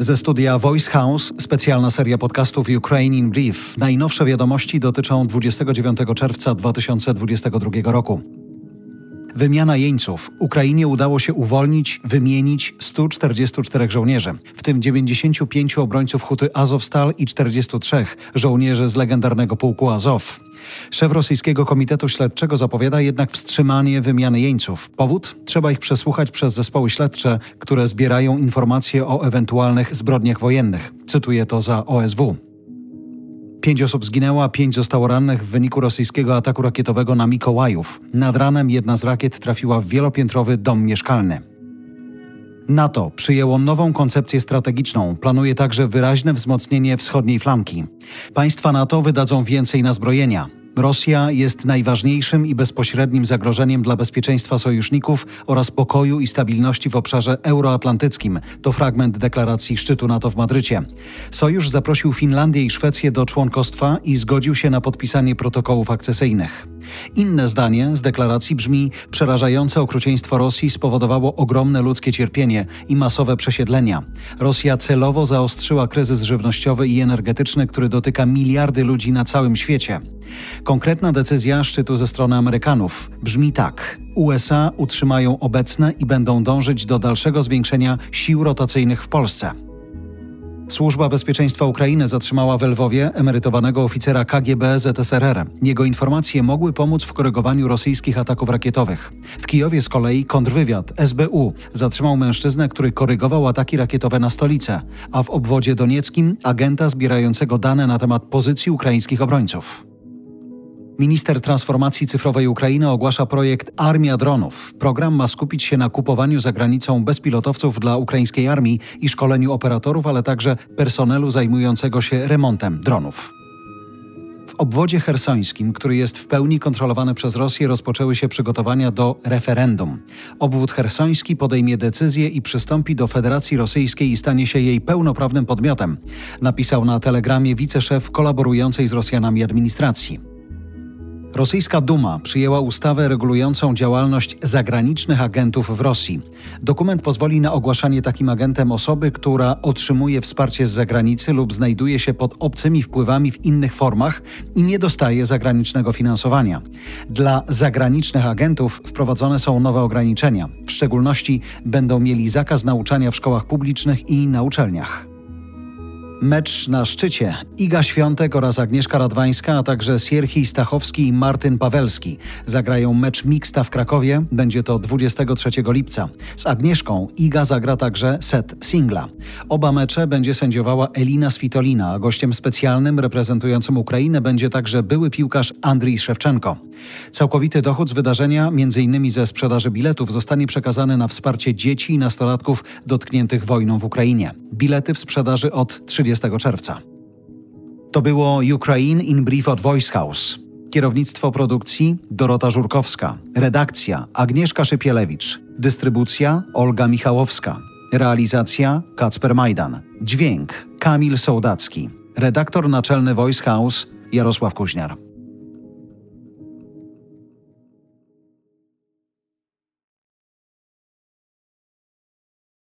Ze studia Voice House specjalna seria podcastów Ukraine in Brief. Najnowsze wiadomości dotyczą 29 czerwca 2022 roku. Wymiana jeńców. Ukrainie udało się uwolnić, wymienić 144 żołnierzy, w tym 95 obrońców huty Azovstal i 43 żołnierzy z legendarnego pułku Azow. Szef rosyjskiego Komitetu Śledczego zapowiada jednak wstrzymanie wymiany jeńców. Powód? Trzeba ich przesłuchać przez zespoły śledcze, które zbierają informacje o ewentualnych zbrodniach wojennych. Cytuję to za OSW. Pięć osób zginęło, a pięć zostało rannych w wyniku rosyjskiego ataku rakietowego na Mikołajów. Nad ranem jedna z rakiet trafiła w wielopiętrowy dom mieszkalny. NATO przyjęło nową koncepcję strategiczną. Planuje także wyraźne wzmocnienie wschodniej flanki. Państwa NATO wydadzą więcej na zbrojenia. Rosja jest najważniejszym i bezpośrednim zagrożeniem dla bezpieczeństwa sojuszników oraz pokoju i stabilności w obszarze euroatlantyckim. To fragment deklaracji szczytu NATO w Madrycie. Sojusz zaprosił Finlandię i Szwecję do członkostwa i zgodził się na podpisanie protokołów akcesyjnych. Inne zdanie z deklaracji brzmi: Przerażające okrucieństwo Rosji spowodowało ogromne ludzkie cierpienie i masowe przesiedlenia. Rosja celowo zaostrzyła kryzys żywnościowy i energetyczny, który dotyka miliardy ludzi na całym świecie. Konkretna decyzja szczytu ze strony Amerykanów brzmi tak: USA utrzymają obecne i będą dążyć do dalszego zwiększenia sił rotacyjnych w Polsce. Służba Bezpieczeństwa Ukrainy zatrzymała w Lwowie emerytowanego oficera KGB ZSRR. Jego informacje mogły pomóc w korygowaniu rosyjskich ataków rakietowych. W Kijowie z kolei kontrwywiad SBU zatrzymał mężczyznę, który korygował ataki rakietowe na stolicę, a w obwodzie donieckim agenta zbierającego dane na temat pozycji ukraińskich obrońców. Minister transformacji cyfrowej Ukrainy ogłasza projekt Armia Dronów. Program ma skupić się na kupowaniu za granicą bezpilotowców dla ukraińskiej armii i szkoleniu operatorów, ale także personelu zajmującego się remontem dronów. W obwodzie hersońskim, który jest w pełni kontrolowany przez Rosję, rozpoczęły się przygotowania do referendum. Obwód hersoński podejmie decyzję i przystąpi do Federacji Rosyjskiej i stanie się jej pełnoprawnym podmiotem, napisał na telegramie wiceszef kolaborującej z Rosjanami administracji. Rosyjska Duma przyjęła ustawę regulującą działalność zagranicznych agentów w Rosji. Dokument pozwoli na ogłaszanie takim agentem osoby, która otrzymuje wsparcie z zagranicy lub znajduje się pod obcymi wpływami w innych formach i nie dostaje zagranicznego finansowania. Dla zagranicznych agentów wprowadzone są nowe ograniczenia. W szczególności będą mieli zakaz nauczania w szkołach publicznych i na uczelniach. Mecz na szczycie. Iga Świątek oraz Agnieszka Radwańska, a także Sierhii Stachowski i Martyn Pawelski zagrają mecz mixta w Krakowie. Będzie to 23 lipca. Z Agnieszką Iga zagra także set singla. Oba mecze będzie sędziowała Elina Svitolina, a gościem specjalnym reprezentującym Ukrainę będzie także były piłkarz Andrii Szewczenko. Całkowity dochód z wydarzenia, m.in. ze sprzedaży biletów, zostanie przekazany na wsparcie dzieci i nastolatków dotkniętych wojną w Ukrainie. Bilety w sprzedaży od 30 30 czerwca. To było Ukraine in Brief od Voice House. Kierownictwo produkcji Dorota Żurkowska, redakcja Agnieszka Szypielewicz, dystrybucja Olga Michałowska, realizacja Kacper Majdan, dźwięk Kamil Sołdacki, redaktor naczelny Voice House Jarosław Kuźniar.